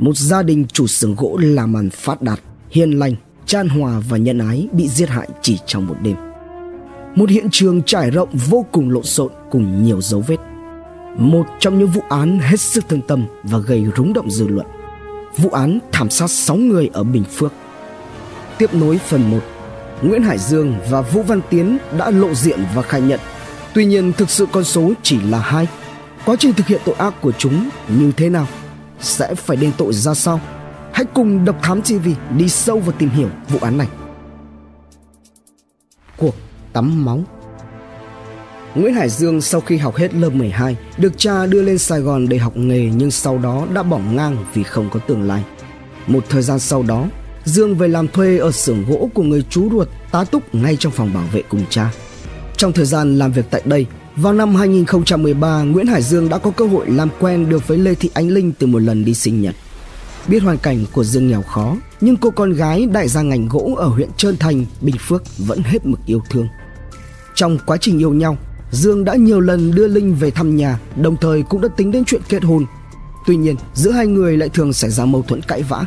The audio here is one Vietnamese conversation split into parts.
một gia đình chủ xưởng gỗ làm ăn phát đạt, hiền lành, chan hòa và nhân ái bị giết hại chỉ trong một đêm. Một hiện trường trải rộng vô cùng lộn xộn cùng nhiều dấu vết. Một trong những vụ án hết sức thương tâm và gây rúng động dư luận. Vụ án thảm sát 6 người ở Bình Phước. Tiếp nối phần 1, Nguyễn Hải Dương và Vũ Văn Tiến đã lộ diện và khai nhận. Tuy nhiên thực sự con số chỉ là hai. Quá trình thực hiện tội ác của chúng như thế nào? Sẽ phải đền tội ra sao? Hãy cùng Độc Thám TV đi sâu vào tìm hiểu vụ án này. Cuộc tắm máu Nguyễn Hải Dương sau khi học hết lớp 12 được cha đưa lên Sài Gòn để học nghề nhưng sau đó đã bỏ ngang vì không có tương lai. Một thời gian sau đó, Dương về làm thuê ở xưởng gỗ của người chú ruột tá túc ngay trong phòng bảo vệ cùng cha. Trong thời gian làm việc tại đây, vào năm 2013, Nguyễn Hải Dương đã có cơ hội làm quen được với Lê Thị Ánh Linh từ một lần đi sinh nhật. Biết hoàn cảnh của Dương nghèo khó, nhưng cô con gái đại gia ngành gỗ ở huyện Trơn Thành, Bình Phước vẫn hết mực yêu thương. Trong quá trình yêu nhau, Dương đã nhiều lần đưa Linh về thăm nhà, đồng thời cũng đã tính đến chuyện kết hôn. Tuy nhiên, giữa hai người lại thường xảy ra mâu thuẫn cãi vã.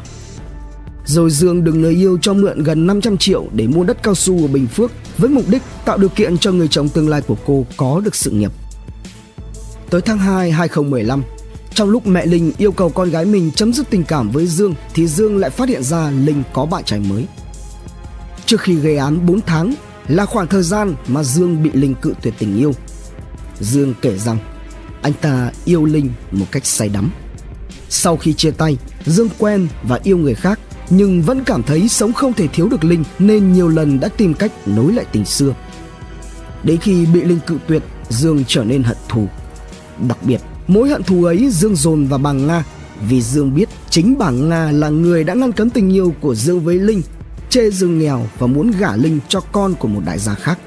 Rồi Dương được người yêu cho mượn gần 500 triệu để mua đất cao su ở Bình Phước với mục đích tạo điều kiện cho người chồng tương lai của cô có được sự nghiệp. Tới tháng 2 2015, trong lúc mẹ Linh yêu cầu con gái mình chấm dứt tình cảm với Dương thì Dương lại phát hiện ra Linh có bạn trai mới. Trước khi gây án 4 tháng là khoảng thời gian mà Dương bị Linh cự tuyệt tình yêu. Dương kể rằng anh ta yêu Linh một cách say đắm. Sau khi chia tay, Dương quen và yêu người khác nhưng vẫn cảm thấy sống không thể thiếu được Linh nên nhiều lần đã tìm cách nối lại tình xưa. Đến khi bị Linh cự tuyệt, Dương trở nên hận thù. Đặc biệt, mối hận thù ấy Dương dồn vào bà Nga vì Dương biết chính bà Nga là người đã ngăn cấm tình yêu của Dương với Linh, chê Dương nghèo và muốn gả Linh cho con của một đại gia khác.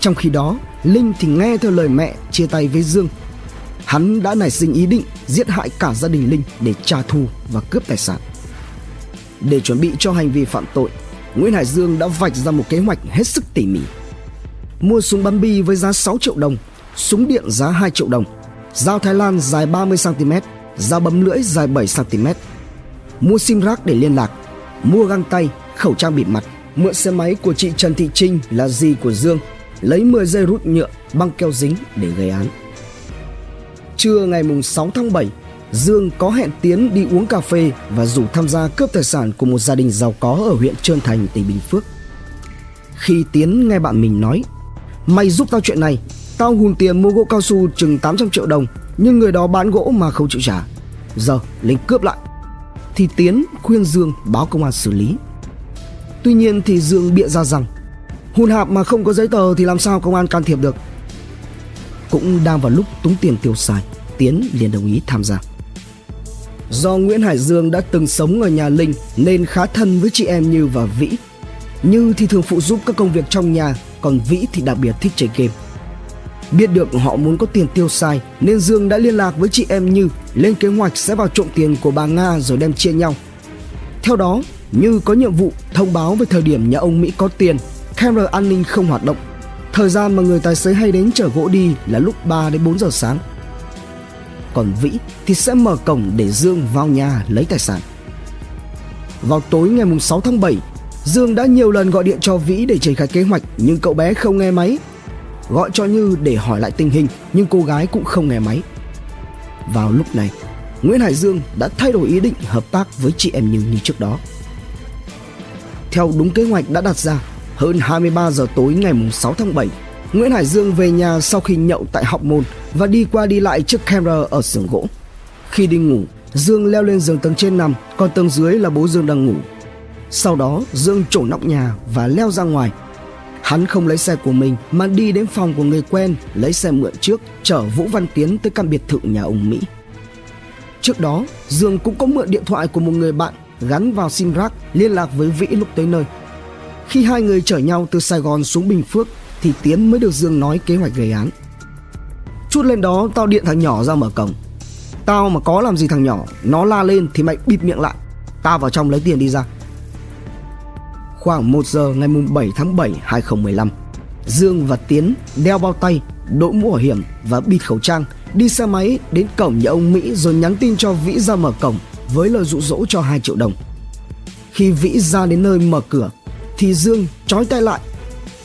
Trong khi đó, Linh thì nghe theo lời mẹ chia tay với Dương. Hắn đã nảy sinh ý định giết hại cả gia đình Linh để trả thù và cướp tài sản. Để chuẩn bị cho hành vi phạm tội, Nguyễn Hải Dương đã vạch ra một kế hoạch hết sức tỉ mỉ. Mua súng bắn bi với giá 6 triệu đồng, súng điện giá 2 triệu đồng, dao Thái Lan dài 30 cm, dao bấm lưỡi dài 7 cm. Mua sim rác để liên lạc, mua găng tay, khẩu trang bịt mặt, mượn xe máy của chị Trần Thị Trinh là dì của Dương, lấy 10 dây rút nhựa, băng keo dính để gây án. Trưa ngày 6 tháng 7, Dương có hẹn Tiến đi uống cà phê và rủ tham gia cướp tài sản của một gia đình giàu có ở huyện Trơn Thành, tỉnh Bình Phước. Khi Tiến nghe bạn mình nói Mày giúp tao chuyện này Tao hùn tiền mua gỗ cao su chừng 800 triệu đồng Nhưng người đó bán gỗ mà không chịu trả. Giờ Linh cướp lại. Thì Tiến khuyên Dương báo công an xử lý. Tuy nhiên thì Dương bịa ra rằng Hùn hạp mà không có giấy tờ thì làm sao công an can thiệp được? Cũng đang vào lúc túng tiền tiêu xài Tiến liền đồng ý tham gia. Do Nguyễn Hải Dương đã từng sống ở nhà Linh nên khá thân với chị em Như và Vĩ. Như thì thường phụ giúp các công việc trong nhà, còn Vĩ thì đặc biệt thích chơi game. Biết được họ muốn có tiền tiêu xài nên Dương đã liên lạc với chị em Như lên kế hoạch sẽ vào trộm tiền của bà Nga rồi đem chia nhau. Theo đó, Như có nhiệm vụ thông báo về thời điểm nhà ông Mỹ có tiền, camera an ninh không hoạt động. Thời gian mà người tài xế hay đến chở gỗ đi là lúc 3 đến 4 giờ sáng còn Vĩ thì sẽ mở cổng để Dương vào nhà lấy tài sản. Vào tối ngày 6 tháng 7, Dương đã nhiều lần gọi điện cho Vĩ để triển khai kế hoạch nhưng cậu bé không nghe máy. Gọi cho Như để hỏi lại tình hình nhưng cô gái cũng không nghe máy. Vào lúc này, Nguyễn Hải Dương đã thay đổi ý định hợp tác với chị em Như như trước đó. Theo đúng kế hoạch đã đặt ra, hơn 23 giờ tối ngày 6 tháng 7, Nguyễn Hải Dương về nhà sau khi nhậu tại Học Môn và đi qua đi lại trước camera ở xưởng gỗ. Khi đi ngủ, Dương leo lên giường tầng trên nằm, còn tầng dưới là bố Dương đang ngủ. Sau đó, Dương trổ nóc nhà và leo ra ngoài. Hắn không lấy xe của mình mà đi đến phòng của người quen, lấy xe mượn trước, chở Vũ Văn Tiến tới căn biệt thự nhà ông Mỹ. Trước đó, Dương cũng có mượn điện thoại của một người bạn gắn vào sim rác liên lạc với Vĩ lúc tới nơi. Khi hai người chở nhau từ Sài Gòn xuống Bình Phước thì Tiến mới được Dương nói kế hoạch gây án. Chút lên đó, tao điện thằng nhỏ ra mở cổng. Tao mà có làm gì thằng nhỏ, Nó la lên thì mày bịt miệng lại. Tao vào trong lấy tiền đi ra. Khoảng 1 giờ ngày 7 tháng 7 2015 Dương và Tiến đeo bao tay, Đội mũ bảo hiểm và bịt khẩu trang, Đi xe máy đến cổng nhà ông Mỹ Rồi nhắn tin cho Vĩ ra mở cổng với lời dụ dỗ cho 2 triệu đồng. Khi Vĩ ra đến nơi mở cửa thì Dương trói tay lại.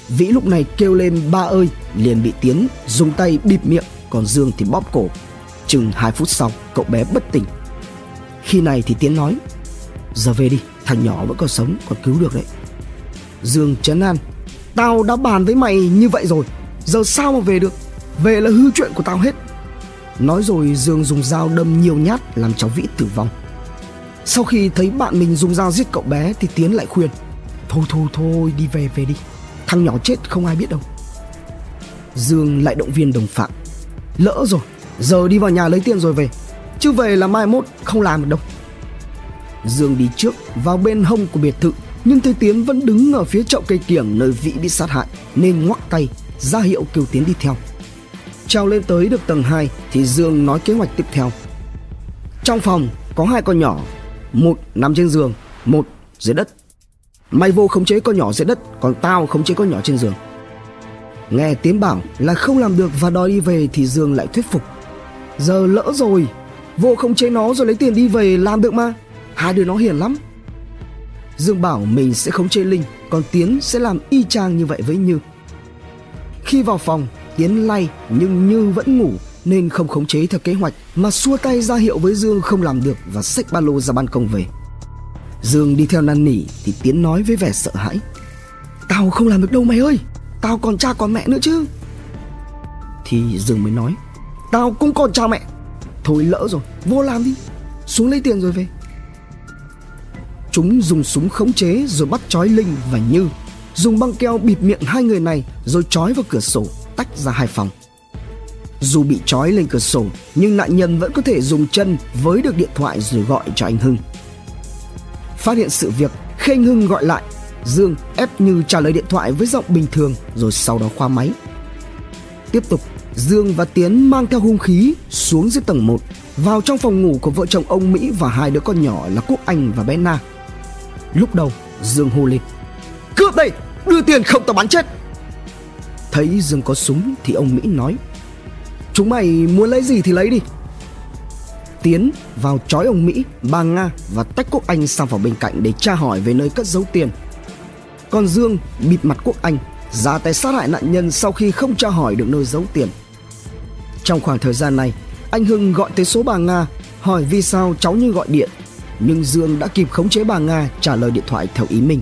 Vĩ lúc này kêu lên, ba ơi! liền bị Tiến dùng tay bịt miệng còn Dương thì bóp cổ. Chừng 2 phút sau cậu bé bất tỉnh. Khi này thì Tiến nói Giờ về đi, thằng nhỏ vẫn còn sống còn cứu được đấy. Dương chấn an Tao đã bàn với mày như vậy rồi Giờ sao mà về được Về là hư chuyện của tao hết Nói rồi Dương dùng dao đâm nhiều nhát Làm cháu Vĩ tử vong Sau khi thấy bạn mình dùng dao giết cậu bé Thì Tiến lại khuyên Thôi thôi thôi đi về về đi Thằng nhỏ chết không ai biết đâu Dương lại động viên đồng phạm Lỡ rồi Giờ đi vào nhà lấy tiền rồi về Chứ về là mai mốt không làm được đâu Dương đi trước vào bên hông của biệt thự nhưng thấy Tiến vẫn đứng ở phía chậu cây kiểng nơi Vĩ bị sát hại nên ngoắc tay ra hiệu kêu Tiến đi theo. Trèo lên tới được tầng 2 thì Dương nói kế hoạch tiếp theo. Trong phòng có hai con nhỏ, một nằm trên giường, một dưới đất. Mày vô khống chế con nhỏ dưới đất, còn tao khống chế con nhỏ trên giường. Nghe Tiến bảo là không làm được và đòi đi về thì Dương lại thuyết phục. Giờ lỡ rồi, vô không chế nó rồi lấy tiền đi về làm được mà. Hai đứa nó hiền lắm. Dương bảo mình sẽ khống chế Linh, còn Tiến sẽ làm y chang như vậy với Như. Khi vào phòng, Tiến lay nhưng Như vẫn ngủ nên không khống chế theo kế hoạch mà xua tay ra hiệu với Dương không làm được và xách ba lô ra ban công về. Dương đi theo năn nỉ thì Tiến nói với vẻ sợ hãi. Tao không làm được đâu mày ơi, tao còn cha còn mẹ nữa chứ. Thì Dương mới nói, tao cũng còn cha mẹ. Thôi lỡ rồi, vô làm đi, xuống lấy tiền rồi về. Chúng dùng súng khống chế rồi bắt trói Linh và Như Dùng băng keo bịt miệng hai người này rồi trói vào cửa sổ tách ra hai phòng Dù bị trói lên cửa sổ nhưng nạn nhân vẫn có thể dùng chân với được điện thoại rồi gọi cho anh Hưng Phát hiện sự việc khi anh Hưng gọi lại Dương ép Như trả lời điện thoại với giọng bình thường rồi sau đó khoa máy Tiếp tục Dương và Tiến mang theo hung khí xuống dưới tầng 1 vào trong phòng ngủ của vợ chồng ông Mỹ và hai đứa con nhỏ là Quốc Anh và bé Na. Lúc đầu Dương hô lên Cướp đây Đưa tiền không tao bắn chết Thấy Dương có súng thì ông Mỹ nói Chúng mày muốn lấy gì thì lấy đi Tiến vào chói ông Mỹ, bà Nga và tách Quốc Anh sang phòng bên cạnh để tra hỏi về nơi cất giấu tiền. Còn Dương bịt mặt Quốc Anh, ra tay sát hại nạn nhân sau khi không tra hỏi được nơi giấu tiền. Trong khoảng thời gian này, anh Hưng gọi tới số bà Nga hỏi vì sao cháu như gọi điện nhưng Dương đã kịp khống chế bà Nga trả lời điện thoại theo ý mình.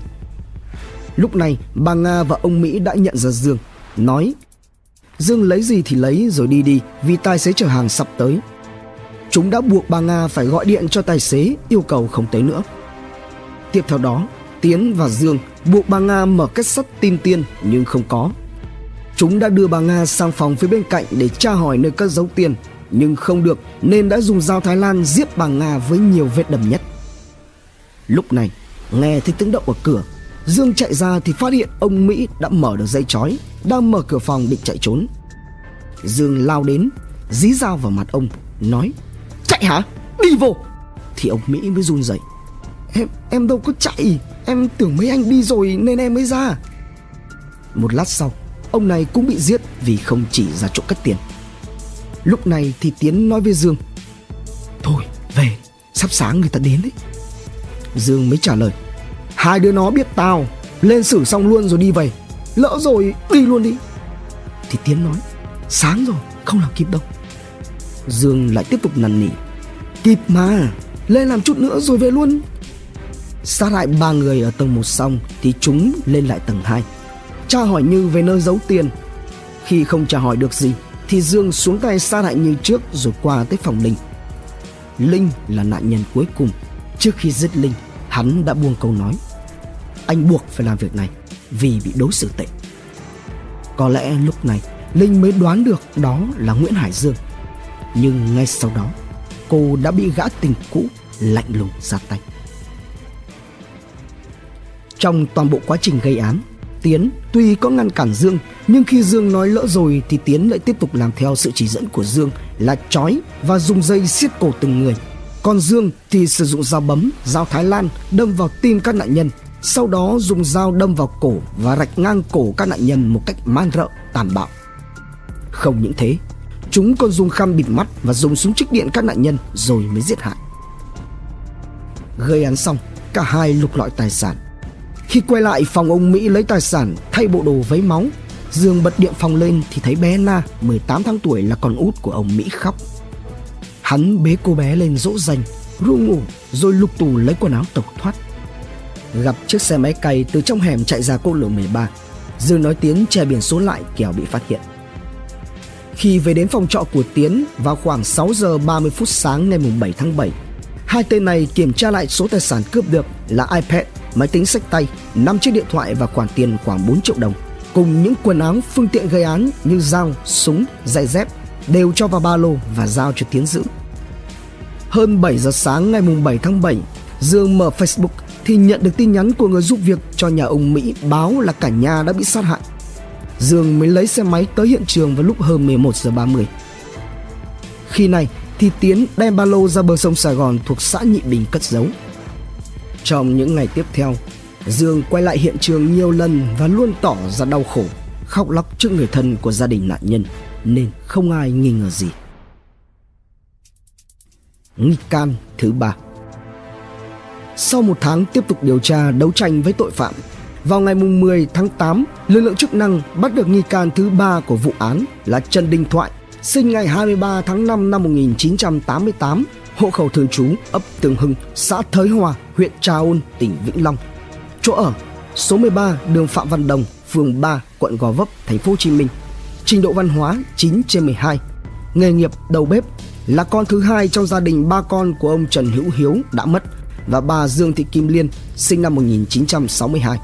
Lúc này, bà Nga và ông Mỹ đã nhận ra Dương, nói Dương lấy gì thì lấy rồi đi đi vì tài xế chở hàng sắp tới. Chúng đã buộc bà Nga phải gọi điện cho tài xế yêu cầu không tới nữa. Tiếp theo đó, Tiến và Dương buộc bà Nga mở kết sắt tin tiên nhưng không có. Chúng đã đưa bà Nga sang phòng phía bên cạnh để tra hỏi nơi cất giấu tiền nhưng không được nên đã dùng dao Thái Lan giết bà Nga với nhiều vết đầm nhất. Lúc này, nghe thấy tiếng động ở cửa, Dương chạy ra thì phát hiện ông Mỹ đã mở được dây chói, đang mở cửa phòng định chạy trốn. Dương lao đến, dí dao vào mặt ông, nói: "Chạy hả? Đi vô!" Thì ông Mỹ mới run rẩy. "Em em đâu có chạy, em tưởng mấy anh đi rồi nên em mới ra." Một lát sau, ông này cũng bị giết vì không chỉ ra chỗ cất tiền. Lúc này thì Tiến nói với Dương Thôi về Sắp sáng người ta đến đấy. Dương mới trả lời Hai đứa nó biết tao Lên xử xong luôn rồi đi về. Lỡ rồi đi luôn đi. Thì Tiến nói Sáng rồi không làm kịp đâu. Dương lại tiếp tục năn nỉ Kịp mà Lên làm chút nữa rồi về luôn. Sát hại ba người ở tầng 1 xong Thì chúng lên lại tầng 2 Tra hỏi Như về nơi giấu tiền Khi không tra hỏi được gì thì Dương xuống tay sát hại như trước rồi qua tới phòng Linh. Linh là nạn nhân cuối cùng. Trước khi giết Linh, hắn đã buông câu nói. Anh buộc phải làm việc này vì bị đối xử tệ. Có lẽ lúc này Linh mới đoán được đó là Nguyễn Hải Dương. Nhưng ngay sau đó, cô đã bị gã tình cũ lạnh lùng ra tay. Trong toàn bộ quá trình gây án, Tiến tuy có ngăn cản Dương nhưng khi Dương nói lỡ rồi thì Tiến lại tiếp tục làm theo sự chỉ dẫn của Dương là chói và dùng dây siết cổ từng người. Còn Dương thì sử dụng dao bấm, dao Thái Lan đâm vào tim các nạn nhân, sau đó dùng dao đâm vào cổ và rạch ngang cổ các nạn nhân một cách man rợ, tàn bạo. Không những thế, chúng còn dùng khăn bịt mắt và dùng súng trích điện các nạn nhân rồi mới giết hại. gây án xong cả hai lục lọi tài sản khi quay lại, phòng ông Mỹ lấy tài sản, thay bộ đồ vấy máu Dương bật điện phòng lên thì thấy bé Na 18 tháng tuổi, là con út của ông Mỹ khóc. Hắn bế cô bé lên dỗ dành, ru ngủ, rồi lục tù lấy quần áo tẩu thoát. Gặp chiếc xe máy cày từ trong hẻm chạy ra quốc lộ 13 Dương nói tiếng che biển số lại, kẻo bị phát hiện. Khi về đến phòng trọ của Tiến, vào khoảng 6 giờ 30 phút sáng ngày 7 tháng 7 hai tên này kiểm tra lại số tài sản cướp được là iPad máy tính sách tay 5 chiếc điện thoại và khoản tiền khoảng 4 triệu đồng cùng những quần áo phương tiện gây án như dao, súng, giày dép đều cho vào ba lô và giao cho Tiến giữ. Hơn 7 giờ sáng ngày 7 tháng 7, Dương mở Facebook thì nhận được tin nhắn của người giúp việc cho nhà ông Mỹ báo là cả nhà đã bị sát hại. Dương mới lấy xe máy tới hiện trường vào lúc hơn 11 giờ 30. Khi này thì Tiến đem ba lô ra bờ sông Sài Gòn thuộc xã Nhị Bình cất giấu. Trong những ngày tiếp theo, Dương quay lại hiện trường nhiều lần và luôn tỏ ra đau khổ, khóc lóc trước người thân của gia đình nạn nhân nên không ai nghi ngờ gì. Nghi can thứ ba. Sau một tháng tiếp tục điều tra đấu tranh với tội phạm, vào ngày 10 tháng 8, lực lượng chức năng bắt được nghi can thứ ba của vụ án là Trần Đình Thoại, sinh ngày 23 tháng 5 năm 1988, hộ khẩu thường trú ấp Tường Hưng, xã Thới Hòa, huyện Trà Ôn, tỉnh Vĩnh Long. Chỗ ở số 13 đường Phạm Văn Đồng, phường 3, quận Gò Vấp, thành phố Hồ Chí Minh. Trình độ văn hóa 9 trên 12. Nghề nghiệp đầu bếp là con thứ hai trong gia đình ba con của ông Trần Hữu Hiếu đã mất và bà Dương Thị Kim Liên sinh năm 1962.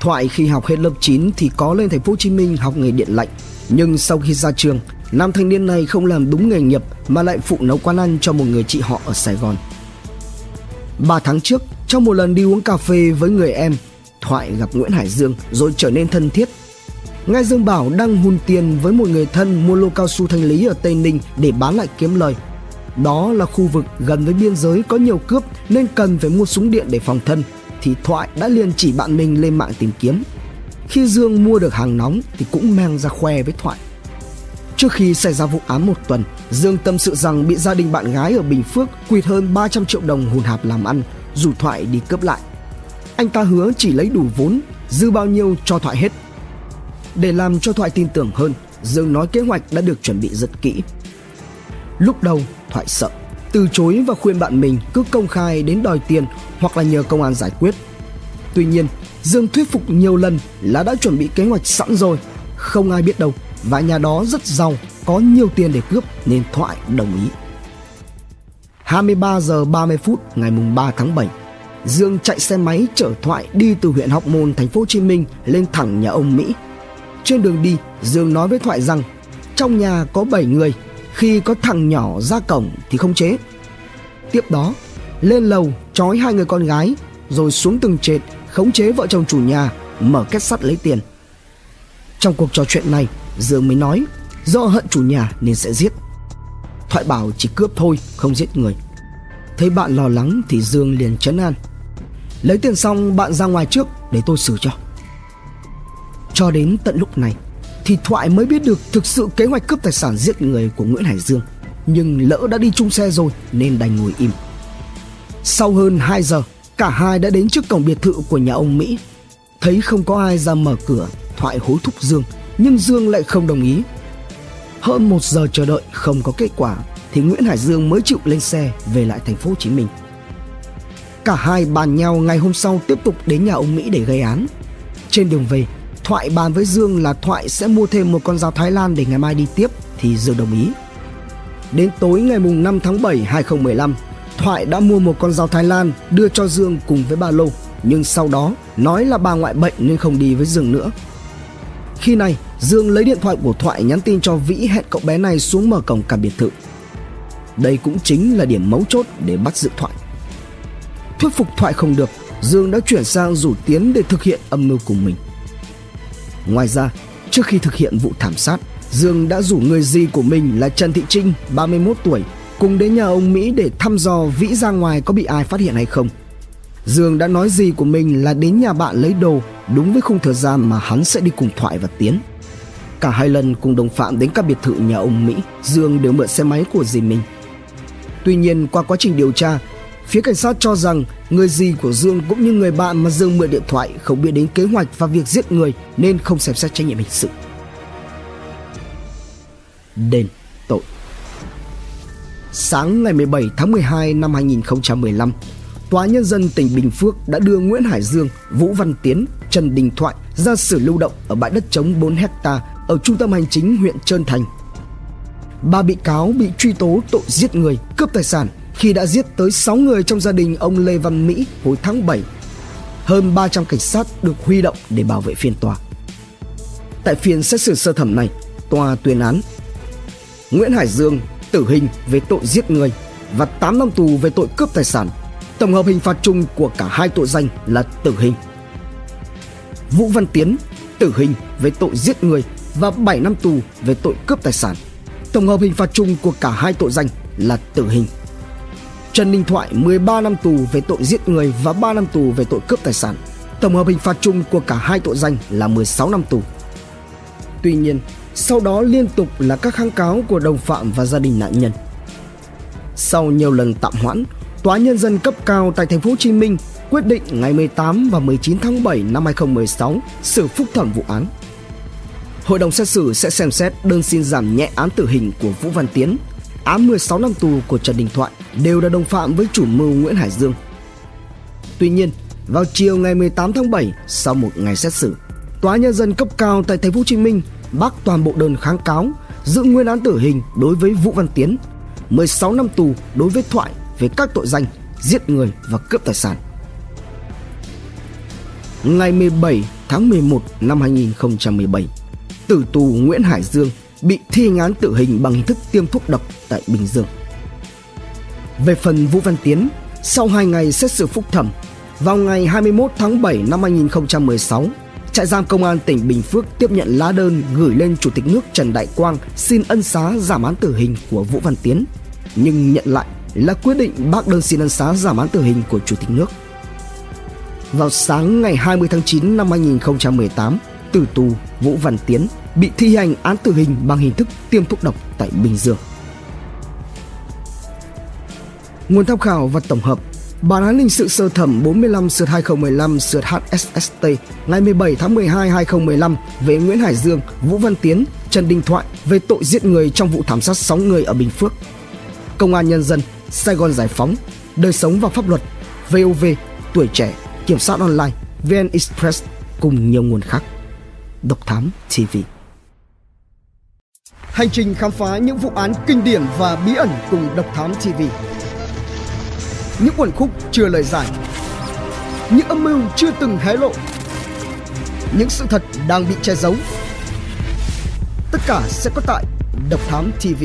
Thoại khi học hết lớp 9 thì có lên thành phố Hồ Chí Minh học nghề điện lạnh, nhưng sau khi ra trường, nam thanh niên này không làm đúng nghề nghiệp mà lại phụ nấu quán ăn cho một người chị họ ở Sài Gòn. 3 tháng trước, trong một lần đi uống cà phê với người em, Thoại gặp Nguyễn Hải Dương rồi trở nên thân thiết. Ngay Dương bảo đang hùn tiền với một người thân mua lô cao su thanh lý ở Tây Ninh để bán lại kiếm lời. Đó là khu vực gần với biên giới có nhiều cướp nên cần phải mua súng điện để phòng thân thì Thoại đã liền chỉ bạn mình lên mạng tìm kiếm. Khi Dương mua được hàng nóng thì cũng mang ra khoe với Thoại. Trước khi xảy ra vụ án một tuần, Dương tâm sự rằng bị gia đình bạn gái ở Bình Phước quỵt hơn 300 triệu đồng hùn hạp làm ăn, rủ Thoại đi cướp lại. Anh ta hứa chỉ lấy đủ vốn, dư bao nhiêu cho Thoại hết. Để làm cho Thoại tin tưởng hơn, Dương nói kế hoạch đã được chuẩn bị rất kỹ. Lúc đầu, Thoại sợ, từ chối và khuyên bạn mình cứ công khai đến đòi tiền hoặc là nhờ công an giải quyết. Tuy nhiên, Dương thuyết phục nhiều lần là đã chuẩn bị kế hoạch sẵn rồi, không ai biết đâu và nhà đó rất giàu, có nhiều tiền để cướp nên Thoại đồng ý. 23 giờ 30 phút ngày mùng 3 tháng 7, Dương chạy xe máy chở Thoại đi từ huyện Hóc Môn, thành phố Hồ Chí Minh lên thẳng nhà ông Mỹ. Trên đường đi, Dương nói với Thoại rằng trong nhà có 7 người, khi có thằng nhỏ ra cổng thì không chế. Tiếp đó, lên lầu trói hai người con gái, rồi xuống từng trệt khống chế vợ chồng chủ nhà, mở kết sắt lấy tiền. Trong cuộc trò chuyện này, Dương mới nói do hận chủ nhà nên sẽ giết. Thoại bảo chỉ cướp thôi, không giết người. Thấy bạn lo lắng thì Dương liền chấn an. Lấy tiền xong bạn ra ngoài trước để tôi xử cho. Cho đến tận lúc này thì Thoại mới biết được thực sự kế hoạch cướp tài sản giết người của Nguyễn Hải Dương. Nhưng lỡ đã đi chung xe rồi nên đành ngồi im. Sau hơn 2 giờ, cả hai đã đến trước cổng biệt thự của nhà ông Mỹ. Thấy không có ai ra mở cửa, Thoại hối thúc Dương, nhưng Dương lại không đồng ý. Hơn một giờ chờ đợi không có kết quả thì Nguyễn Hải Dương mới chịu lên xe về lại thành phố Hồ Chí Minh. Cả hai bàn nhau ngày hôm sau tiếp tục đến nhà ông Mỹ để gây án. Trên đường về, Thoại bàn với Dương là Thoại sẽ mua thêm một con dao Thái Lan để ngày mai đi tiếp thì Dương đồng ý. Đến tối ngày mùng 5 tháng 7 2015, Thoại đã mua một con dao Thái Lan đưa cho Dương cùng với ba lô, nhưng sau đó nói là bà ngoại bệnh nên không đi với Dương nữa. Khi này, Dương lấy điện thoại của Thoại nhắn tin cho Vĩ hẹn cậu bé này xuống mở cổng cả biệt thự. Đây cũng chính là điểm mấu chốt để bắt giữ Thoại. Thuyết phục Thoại không được, Dương đã chuyển sang rủ Tiến để thực hiện âm mưu của mình. Ngoài ra, trước khi thực hiện vụ thảm sát, Dương đã rủ người gì của mình là Trần Thị Trinh, 31 tuổi, cùng đến nhà ông Mỹ để thăm dò Vĩ ra ngoài có bị ai phát hiện hay không. Dương đã nói gì của mình là đến nhà bạn lấy đồ đúng với khung thời gian mà hắn sẽ đi cùng Thoại và Tiến. Cả hai lần cùng đồng phạm đến các biệt thự nhà ông Mỹ, Dương đều mượn xe máy của dì mình. Tuy nhiên qua quá trình điều tra, Phía cảnh sát cho rằng người gì của Dương cũng như người bạn mà Dương mượn điện thoại không biết đến kế hoạch và việc giết người nên không xem xét trách nhiệm hình sự. Đền tội Sáng ngày 17 tháng 12 năm 2015, Tòa Nhân dân tỉnh Bình Phước đã đưa Nguyễn Hải Dương, Vũ Văn Tiến, Trần Đình Thoại ra xử lưu động ở bãi đất trống 4 hecta ở trung tâm hành chính huyện Trơn Thành. Ba bị cáo bị truy tố tội giết người, cướp tài sản khi đã giết tới 6 người trong gia đình ông Lê Văn Mỹ hồi tháng 7. Hơn 300 cảnh sát được huy động để bảo vệ phiên tòa. Tại phiên xét xử sơ thẩm này, tòa tuyên án Nguyễn Hải Dương tử hình về tội giết người và 8 năm tù về tội cướp tài sản. Tổng hợp hình phạt chung của cả hai tội danh là tử hình. Vũ Văn Tiến tử hình về tội giết người và 7 năm tù về tội cướp tài sản. Tổng hợp hình phạt chung của cả hai tội danh là tử hình. Trần Đình Thoại 13 năm tù về tội giết người và 3 năm tù về tội cướp tài sản. Tổng hợp hình phạt chung của cả hai tội danh là 16 năm tù. Tuy nhiên, sau đó liên tục là các kháng cáo của đồng phạm và gia đình nạn nhân. Sau nhiều lần tạm hoãn, Tòa nhân dân cấp cao tại thành phố Hồ Chí Minh quyết định ngày 18 và 19 tháng 7 năm 2016 xử phúc thẩm vụ án. Hội đồng xét xử sẽ xem xét đơn xin giảm nhẹ án tử hình của Vũ Văn Tiến, án 16 năm tù của Trần Đình Thoại đều là đồng phạm với chủ mưu Nguyễn Hải Dương. Tuy nhiên, vào chiều ngày 18 tháng 7, sau một ngày xét xử, Tòa nhân dân cấp cao tại thành phố Hồ Chí Minh bác toàn bộ đơn kháng cáo giữ nguyên án tử hình đối với Vũ Văn Tiến, 16 năm tù đối với Thoại về các tội danh giết người và cướp tài sản. Ngày 17 tháng 11 năm 2017, tử tù Nguyễn Hải Dương bị thi hành án tử hình bằng hình thức tiêm thuốc độc tại Bình Dương. Về phần Vũ Văn Tiến, sau 2 ngày xét xử phúc thẩm, vào ngày 21 tháng 7 năm 2016, trại giam công an tỉnh Bình Phước tiếp nhận lá đơn gửi lên Chủ tịch nước Trần Đại Quang xin ân xá giảm án tử hình của Vũ Văn Tiến, nhưng nhận lại là quyết định bác đơn xin ân xá giảm án tử hình của Chủ tịch nước. Vào sáng ngày 20 tháng 9 năm 2018, tử tù Vũ Văn Tiến bị thi hành án tử hình bằng hình thức tiêm thuốc độc tại Bình Dương. Nguồn tham khảo và tổng hợp Bản án hình sự sơ thẩm 45 sượt 2015 sượt HSST ngày 17 tháng 12 2015 về Nguyễn Hải Dương, Vũ Văn Tiến, Trần Đình Thoại về tội giết người trong vụ thảm sát 6 người ở Bình Phước. Công an Nhân dân, Sài Gòn Giải Phóng, Đời sống và pháp luật, VOV, Tuổi trẻ, Kiểm soát online, VN Express cùng nhiều nguồn khác. Độc Thám TV Hành trình khám phá những vụ án kinh điển và bí ẩn cùng Độc Thám TV những quần khúc chưa lời giải. Những âm mưu chưa từng hé lộ. Những sự thật đang bị che giấu. Tất cả sẽ có tại độc thám tv